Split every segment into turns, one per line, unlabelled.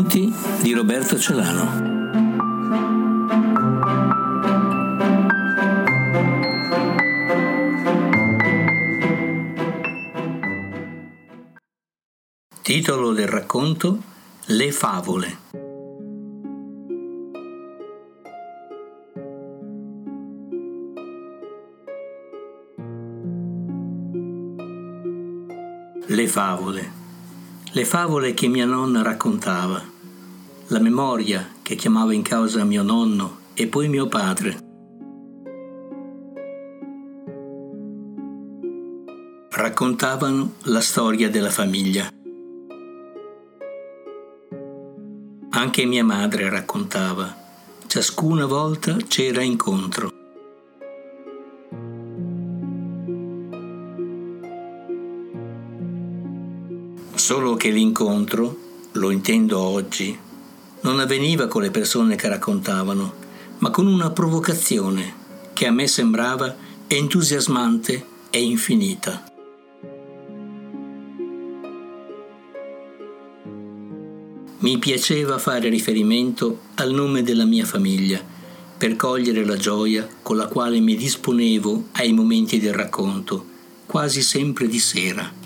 Racconti di Roberto Celano. Titolo del racconto Le favole. Le favole le favole che mia nonna raccontava, la memoria che chiamava in causa mio nonno e poi mio padre. Raccontavano la storia della famiglia. Anche mia madre raccontava, ciascuna volta c'era incontro. Solo che l'incontro, lo intendo oggi, non avveniva con le persone che raccontavano, ma con una provocazione che a me sembrava entusiasmante e infinita. Mi piaceva fare riferimento al nome della mia famiglia per cogliere la gioia con la quale mi disponevo ai momenti del racconto, quasi sempre di sera.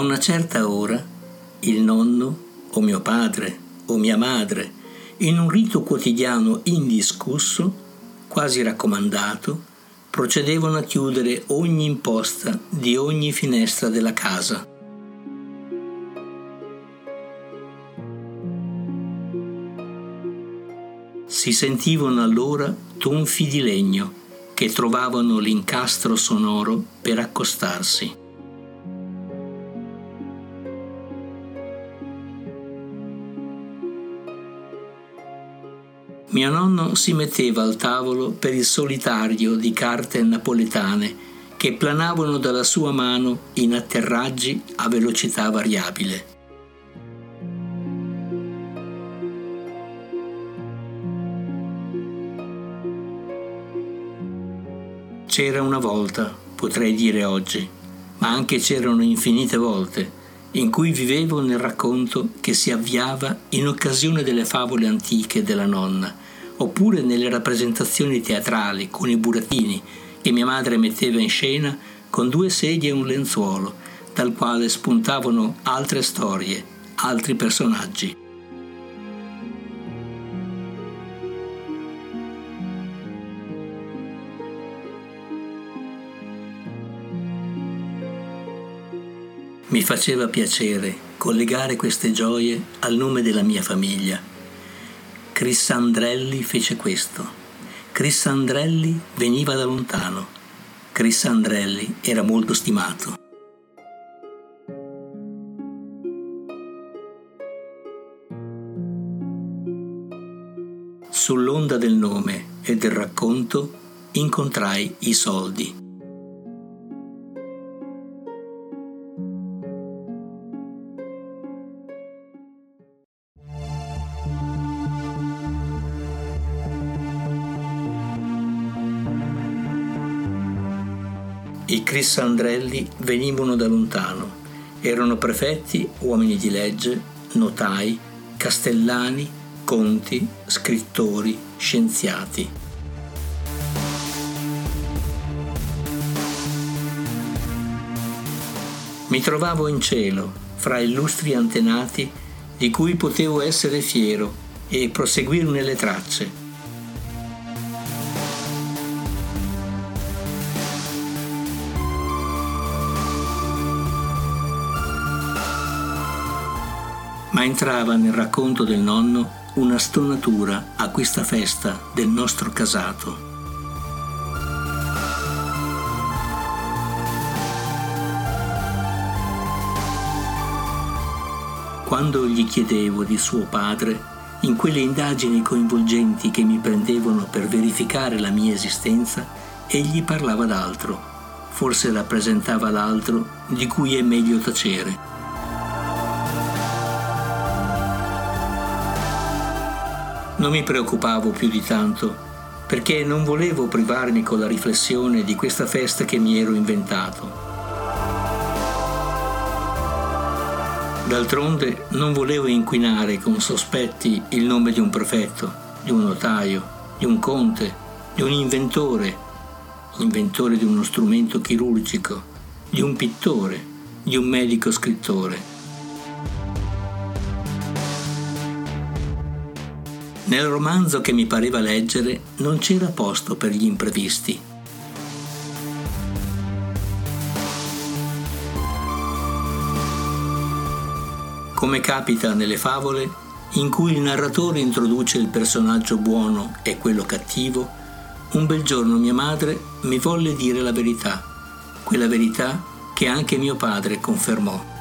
A una certa ora, il nonno, o mio padre, o mia madre, in un rito quotidiano indiscusso, quasi raccomandato, procedevano a chiudere ogni imposta di ogni finestra della casa. Si sentivano allora tonfi di legno che trovavano l'incastro sonoro per accostarsi. Mio nonno si metteva al tavolo per il solitario di carte napoletane che planavano dalla sua mano in atterraggi a velocità variabile. C'era una volta, potrei dire oggi, ma anche c'erano infinite volte, in cui vivevo nel racconto che si avviava in occasione delle favole antiche della nonna, oppure nelle rappresentazioni teatrali con i burattini che mia madre metteva in scena con due sedie e un lenzuolo, dal quale spuntavano altre storie, altri personaggi. Mi faceva piacere collegare queste gioie al nome della mia famiglia. Crissandrelli fece questo. Crissandrelli veniva da lontano. Crissandrelli era molto stimato. Sull'onda del nome e del racconto incontrai i soldi. I Crissandrelli venivano da lontano. Erano prefetti, uomini di legge, notai, castellani, conti, scrittori, scienziati. Mi trovavo in cielo, fra illustri antenati di cui potevo essere fiero e proseguirne le tracce ma entrava nel racconto del nonno una stonatura a questa festa del nostro casato. Quando gli chiedevo di suo padre, in quelle indagini coinvolgenti che mi prendevano per verificare la mia esistenza, egli parlava d'altro, forse rappresentava l'altro di cui è meglio tacere. Non mi preoccupavo più di tanto, perché non volevo privarmi con la riflessione di questa festa che mi ero inventato. D'altronde non volevo inquinare con sospetti il nome di un prefetto, di un notaio, di un conte, di un inventore, inventore di uno strumento chirurgico, di un pittore, di un medico scrittore. Nel romanzo che mi pareva leggere non c'era posto per gli imprevisti. Come capita nelle favole, in cui il narratore introduce il personaggio buono e quello cattivo, un bel giorno mia madre mi volle dire la verità, quella verità che anche mio padre confermò.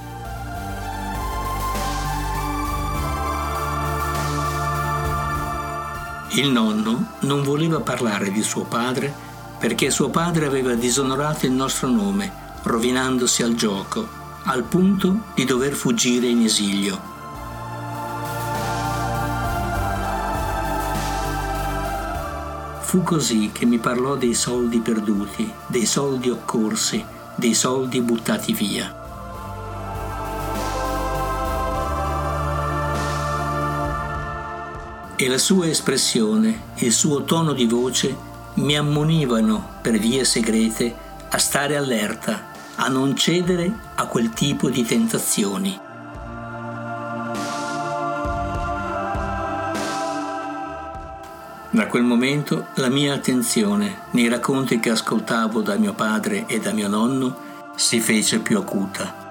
Il nonno non voleva parlare di suo padre perché suo padre aveva disonorato il nostro nome, rovinandosi al gioco, al punto di dover fuggire in esilio. Fu così che mi parlò dei soldi perduti, dei soldi occorsi, dei soldi buttati via. E la sua espressione, il suo tono di voce mi ammonivano per vie segrete a stare allerta, a non cedere a quel tipo di tentazioni. Da quel momento la mia attenzione nei racconti che ascoltavo da mio padre e da mio nonno si fece più acuta.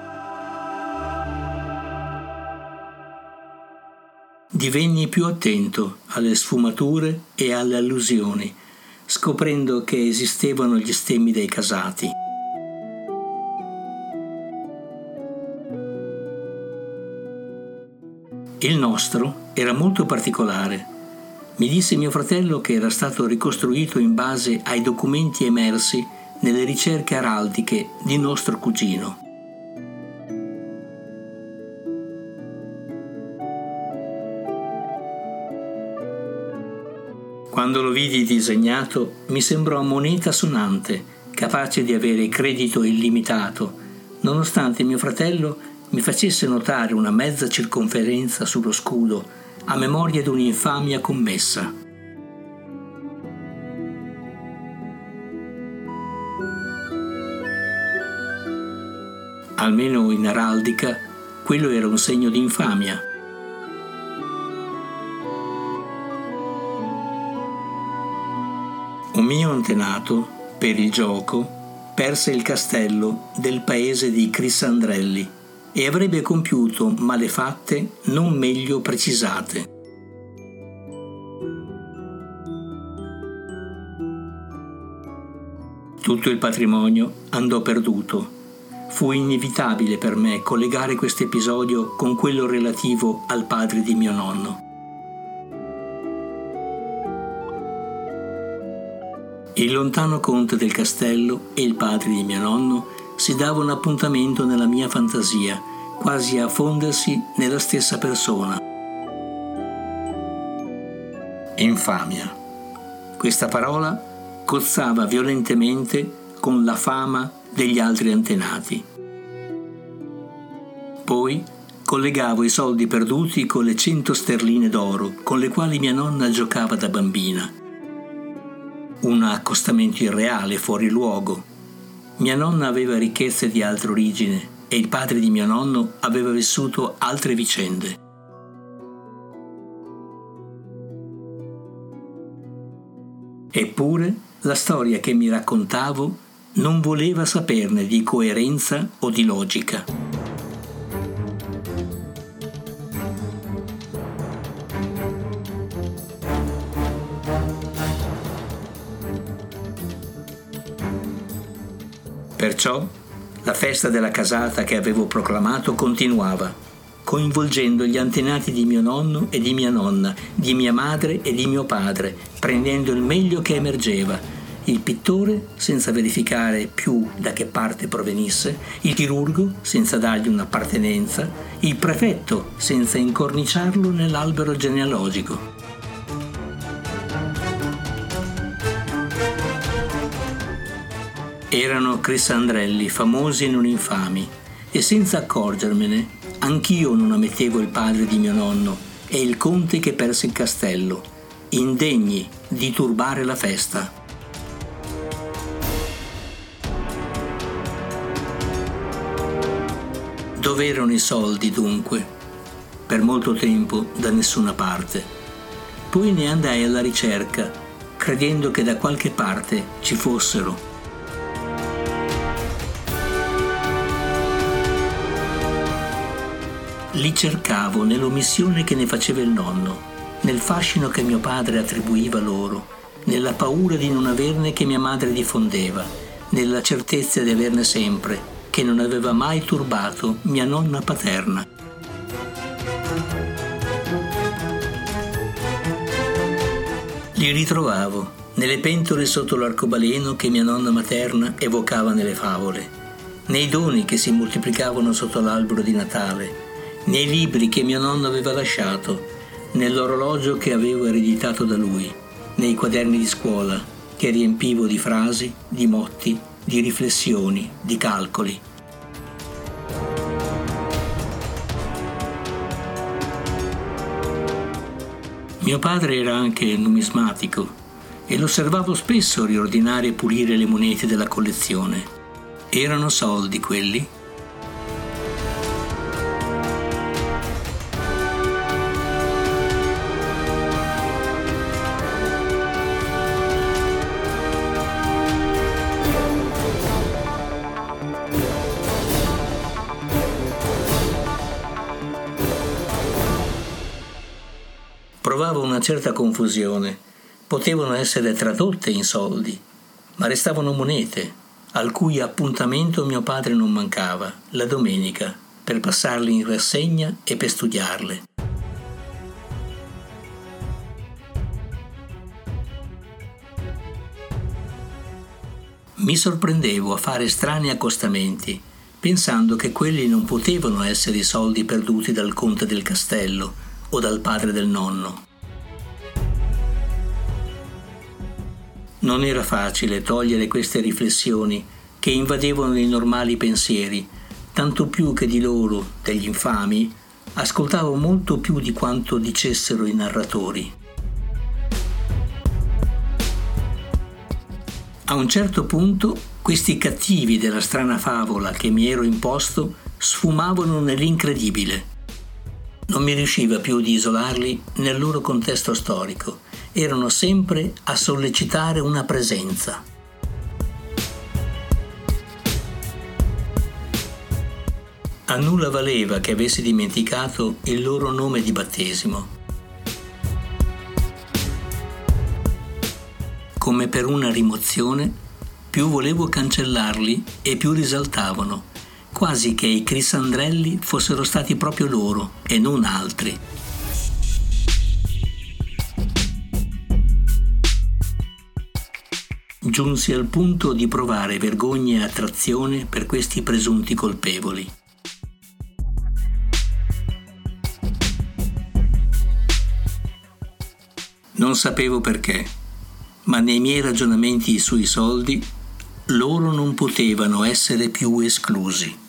Divenni più attento alle sfumature e alle allusioni, scoprendo che esistevano gli stemmi dei casati. Il nostro era molto particolare. Mi disse mio fratello che era stato ricostruito in base ai documenti emersi nelle ricerche araldiche di nostro cugino. Quando lo vidi disegnato mi sembrò moneta sonante, capace di avere credito illimitato, nonostante mio fratello mi facesse notare una mezza circonferenza sullo scudo a memoria di un'infamia commessa. Almeno in araldica quello era un segno di infamia. Mio antenato, per il gioco, perse il castello del paese di Crissandrelli e avrebbe compiuto malefatte non meglio precisate. Tutto il patrimonio andò perduto. Fu inevitabile per me collegare questo episodio con quello relativo al padre di mio nonno. Il lontano conte del castello e il padre di mio nonno si davano appuntamento nella mia fantasia, quasi a fondersi nella stessa persona. Infamia. Questa parola cozzava violentemente con la fama degli altri antenati. Poi collegavo i soldi perduti con le cento sterline d'oro con le quali mia nonna giocava da bambina un accostamento irreale, fuori luogo. Mia nonna aveva ricchezze di altra origine e il padre di mio nonno aveva vissuto altre vicende. Eppure la storia che mi raccontavo non voleva saperne di coerenza o di logica. Perciò la festa della casata che avevo proclamato continuava, coinvolgendo gli antenati di mio nonno e di mia nonna, di mia madre e di mio padre, prendendo il meglio che emergeva. Il pittore, senza verificare più da che parte provenisse, il chirurgo, senza dargli un'appartenenza, il prefetto, senza incorniciarlo nell'albero genealogico. Erano Chris Andrelli, famosi e non infami, e senza accorgermene anch'io non ammettevo il padre di mio nonno e il conte che perse il castello, indegni di turbare la festa. Dove erano i soldi dunque? Per molto tempo da nessuna parte. Poi ne andai alla ricerca, credendo che da qualche parte ci fossero Li cercavo nell'omissione che ne faceva il nonno, nel fascino che mio padre attribuiva loro, nella paura di non averne che mia madre diffondeva, nella certezza di averne sempre, che non aveva mai turbato mia nonna paterna. Li ritrovavo nelle pentole sotto l'arcobaleno che mia nonna materna evocava nelle favole, nei doni che si moltiplicavano sotto l'albero di Natale, nei libri che mio nonno aveva lasciato, nell'orologio che avevo ereditato da lui, nei quaderni di scuola che riempivo di frasi, di motti, di riflessioni, di calcoli. Mio padre era anche numismatico e lo osservavo spesso riordinare e pulire le monete della collezione. Erano soldi quelli Provavo una certa confusione. Potevano essere tradotte in soldi, ma restavano monete, al cui appuntamento mio padre non mancava, la domenica, per passarle in rassegna e per studiarle. Mi sorprendevo a fare strani accostamenti, pensando che quelli non potevano essere i soldi perduti dal conte del castello, o dal padre del nonno. Non era facile togliere queste riflessioni che invadevano i normali pensieri, tanto più che di loro, degli infami, ascoltavo molto più di quanto dicessero i narratori. A un certo punto questi cattivi della strana favola che mi ero imposto sfumavano nell'incredibile non mi riusciva più di isolarli nel loro contesto storico. Erano sempre a sollecitare una presenza. A nulla valeva che avessi dimenticato il loro nome di battesimo. Come per una rimozione, più volevo cancellarli e più risaltavano quasi che i Crisandrelli fossero stati proprio loro e non altri. Giunsi al punto di provare vergogna e attrazione per questi presunti colpevoli. Non sapevo perché, ma nei miei ragionamenti sui soldi loro non potevano essere più esclusi.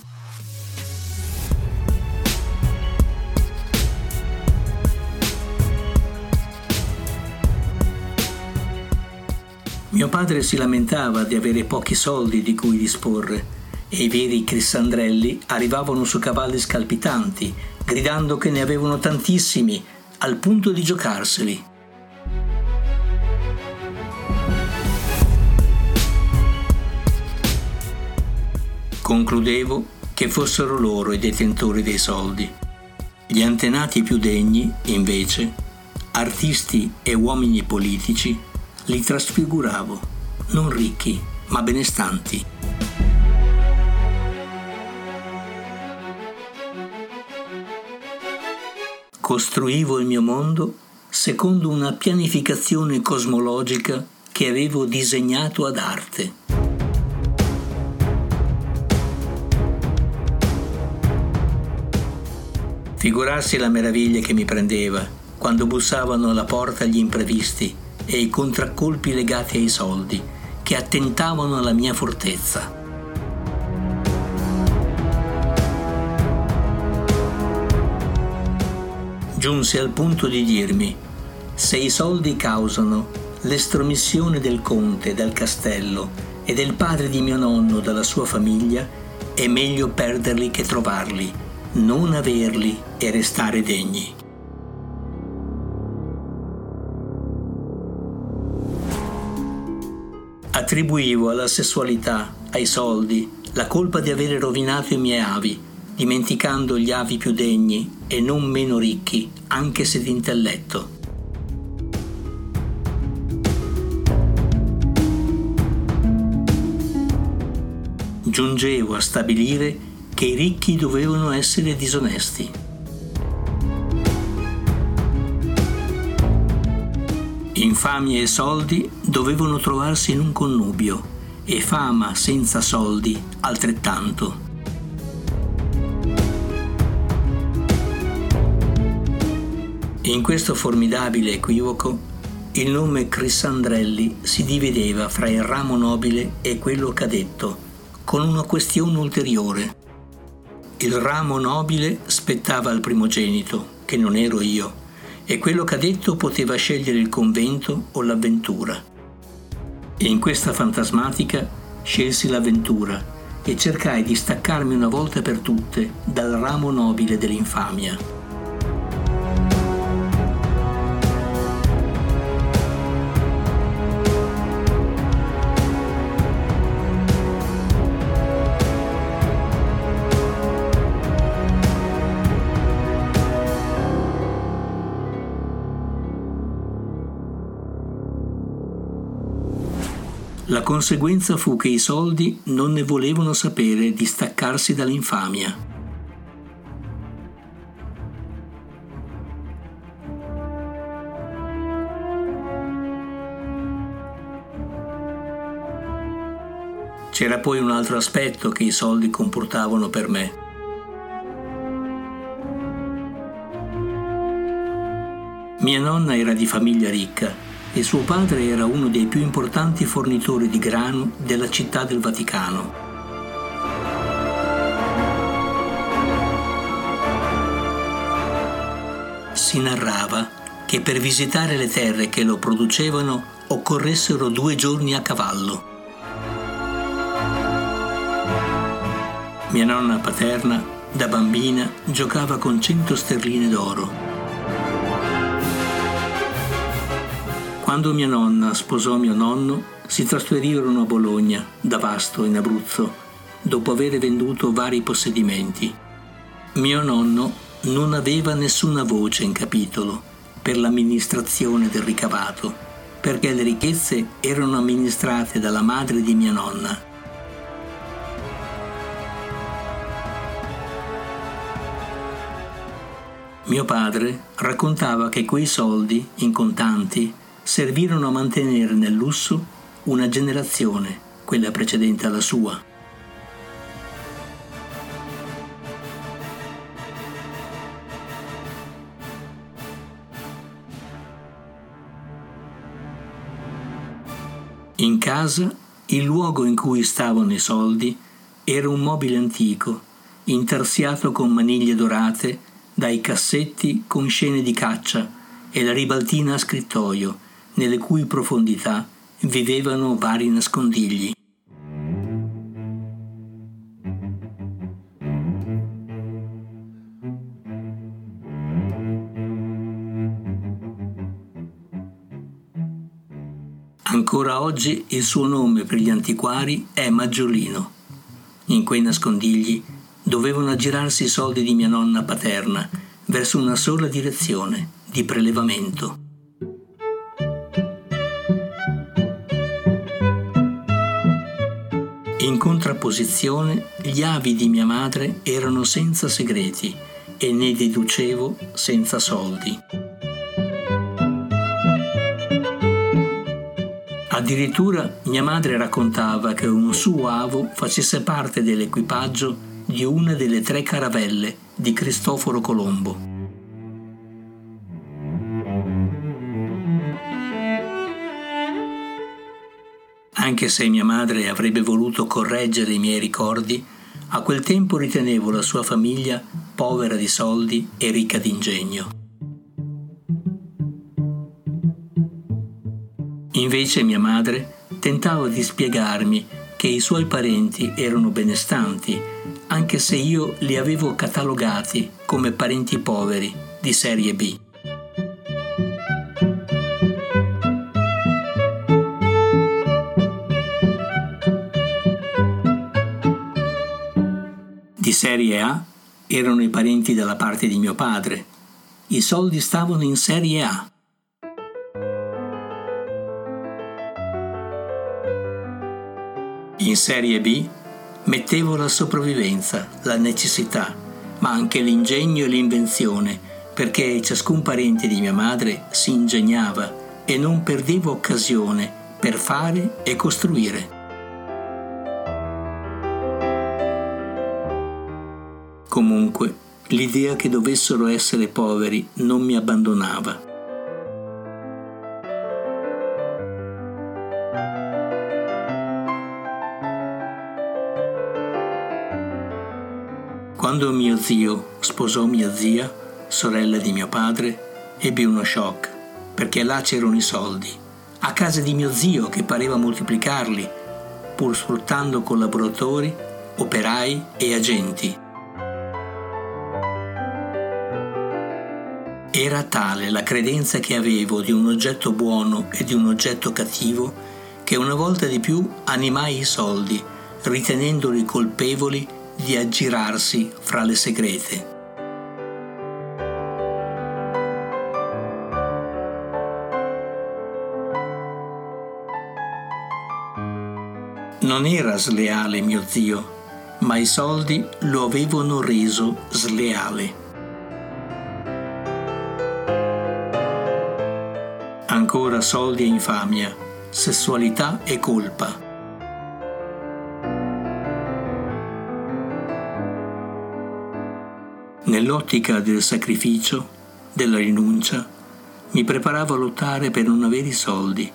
Mio padre si lamentava di avere pochi soldi di cui disporre e i veri Crissandrelli arrivavano su cavalli scalpitanti, gridando che ne avevano tantissimi, al punto di giocarseli. Concludevo che fossero loro i detentori dei soldi. Gli antenati più degni, invece, artisti e uomini politici, li trasfiguravo, non ricchi, ma benestanti. Costruivo il mio mondo secondo una pianificazione cosmologica che avevo disegnato ad arte. Figurarsi la meraviglia che mi prendeva quando bussavano alla porta gli imprevisti e i contraccolpi legati ai soldi che attentavano alla mia fortezza. giunse al punto di dirmi, se i soldi causano l'estromissione del conte dal castello e del padre di mio nonno dalla sua famiglia, è meglio perderli che trovarli, non averli e restare degni. Attribuivo alla sessualità, ai soldi, la colpa di avere rovinato i miei avi, dimenticando gli avi più degni e non meno ricchi, anche se di intelletto. Giungevo a stabilire che i ricchi dovevano essere disonesti. Infamia e soldi dovevano trovarsi in un connubio e fama senza soldi altrettanto. In questo formidabile equivoco il nome Crissandrelli si divideva fra il ramo nobile e quello cadetto, con una questione ulteriore. Il ramo nobile spettava al primogenito, che non ero io, e quello cadetto poteva scegliere il convento o l'avventura. E in questa fantasmatica scelsi l'avventura e cercai di staccarmi una volta per tutte dal ramo nobile dell'infamia. La conseguenza fu che i soldi non ne volevano sapere di staccarsi dall'infamia. C'era poi un altro aspetto che i soldi comportavano per me. Mia nonna era di famiglia ricca e suo padre era uno dei più importanti fornitori di grano della città del Vaticano. Si narrava che per visitare le terre che lo producevano occorressero due giorni a cavallo. Mia nonna paterna, da bambina, giocava con cento sterline d'oro Quando mia nonna sposò mio nonno, si trasferirono a Bologna, da Vasto, in Abruzzo, dopo aver venduto vari possedimenti. Mio nonno non aveva nessuna voce in capitolo per l'amministrazione del ricavato, perché le ricchezze erano amministrate dalla madre di mia nonna. Mio padre raccontava che quei soldi, in contanti, servirono a mantenere nel lusso una generazione, quella precedente alla sua. In casa, il luogo in cui stavano i soldi era un mobile antico, intarsiato con maniglie dorate, dai cassetti con scene di caccia e la ribaltina a scrittoio, nelle cui profondità vivevano vari nascondigli. Ancora oggi il suo nome per gli antiquari è Maggiolino. In quei nascondigli dovevano aggirarsi i soldi di mia nonna paterna verso una sola direzione, di prelevamento. In contrapposizione, gli avi di mia madre erano senza segreti e ne deducevo senza soldi. Addirittura mia madre raccontava che un suo avo facesse parte dell'equipaggio di una delle tre caravelle di Cristoforo Colombo. Anche se mia madre avrebbe voluto correggere i miei ricordi, a quel tempo ritenevo la sua famiglia povera di soldi e ricca di ingegno. Invece mia madre tentava di spiegarmi che i suoi parenti erano benestanti, anche se io li avevo catalogati come parenti poveri di serie B. serie A erano i parenti dalla parte di mio padre. I soldi stavano in serie A In serie B mettevo la sopravvivenza, la necessità, ma anche l'ingegno e l'invenzione, perché ciascun parente di mia madre si ingegnava e non perdeva occasione per fare e costruire. Comunque, l'idea che dovessero essere poveri non mi abbandonava. Quando mio zio sposò mia zia, sorella di mio padre, ebbi uno shock, perché là c'erano i soldi, a casa di mio zio che pareva moltiplicarli, pur sfruttando collaboratori, operai e agenti. Era tale la credenza che avevo di un oggetto buono e di un oggetto cattivo che una volta di più animai i soldi, ritenendoli colpevoli di aggirarsi fra le segrete. Non era sleale mio zio, ma i soldi lo avevano reso sleale. Ancora soldi e infamia, sessualità e colpa Nell'ottica del sacrificio, della rinuncia, mi preparavo a lottare per non avere i soldi,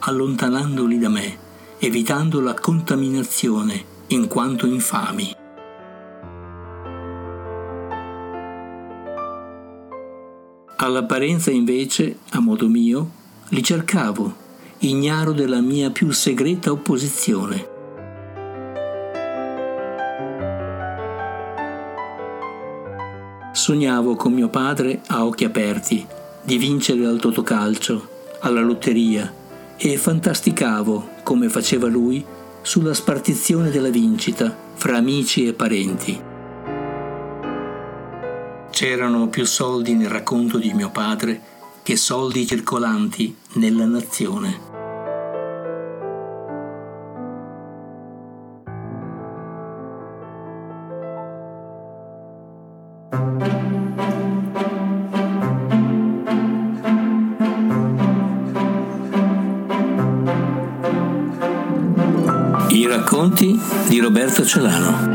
allontanandoli da me, evitando la contaminazione in quanto infami. All'apparenza invece, a modo mio, li cercavo, ignaro della mia più segreta opposizione. Sognavo con mio padre a occhi aperti di vincere al totocalcio, alla lotteria e fantasticavo, come faceva lui, sulla spartizione della vincita fra amici e parenti. C'erano più soldi nel racconto di mio padre che soldi circolanti nella nazione. I racconti di Roberto Celano.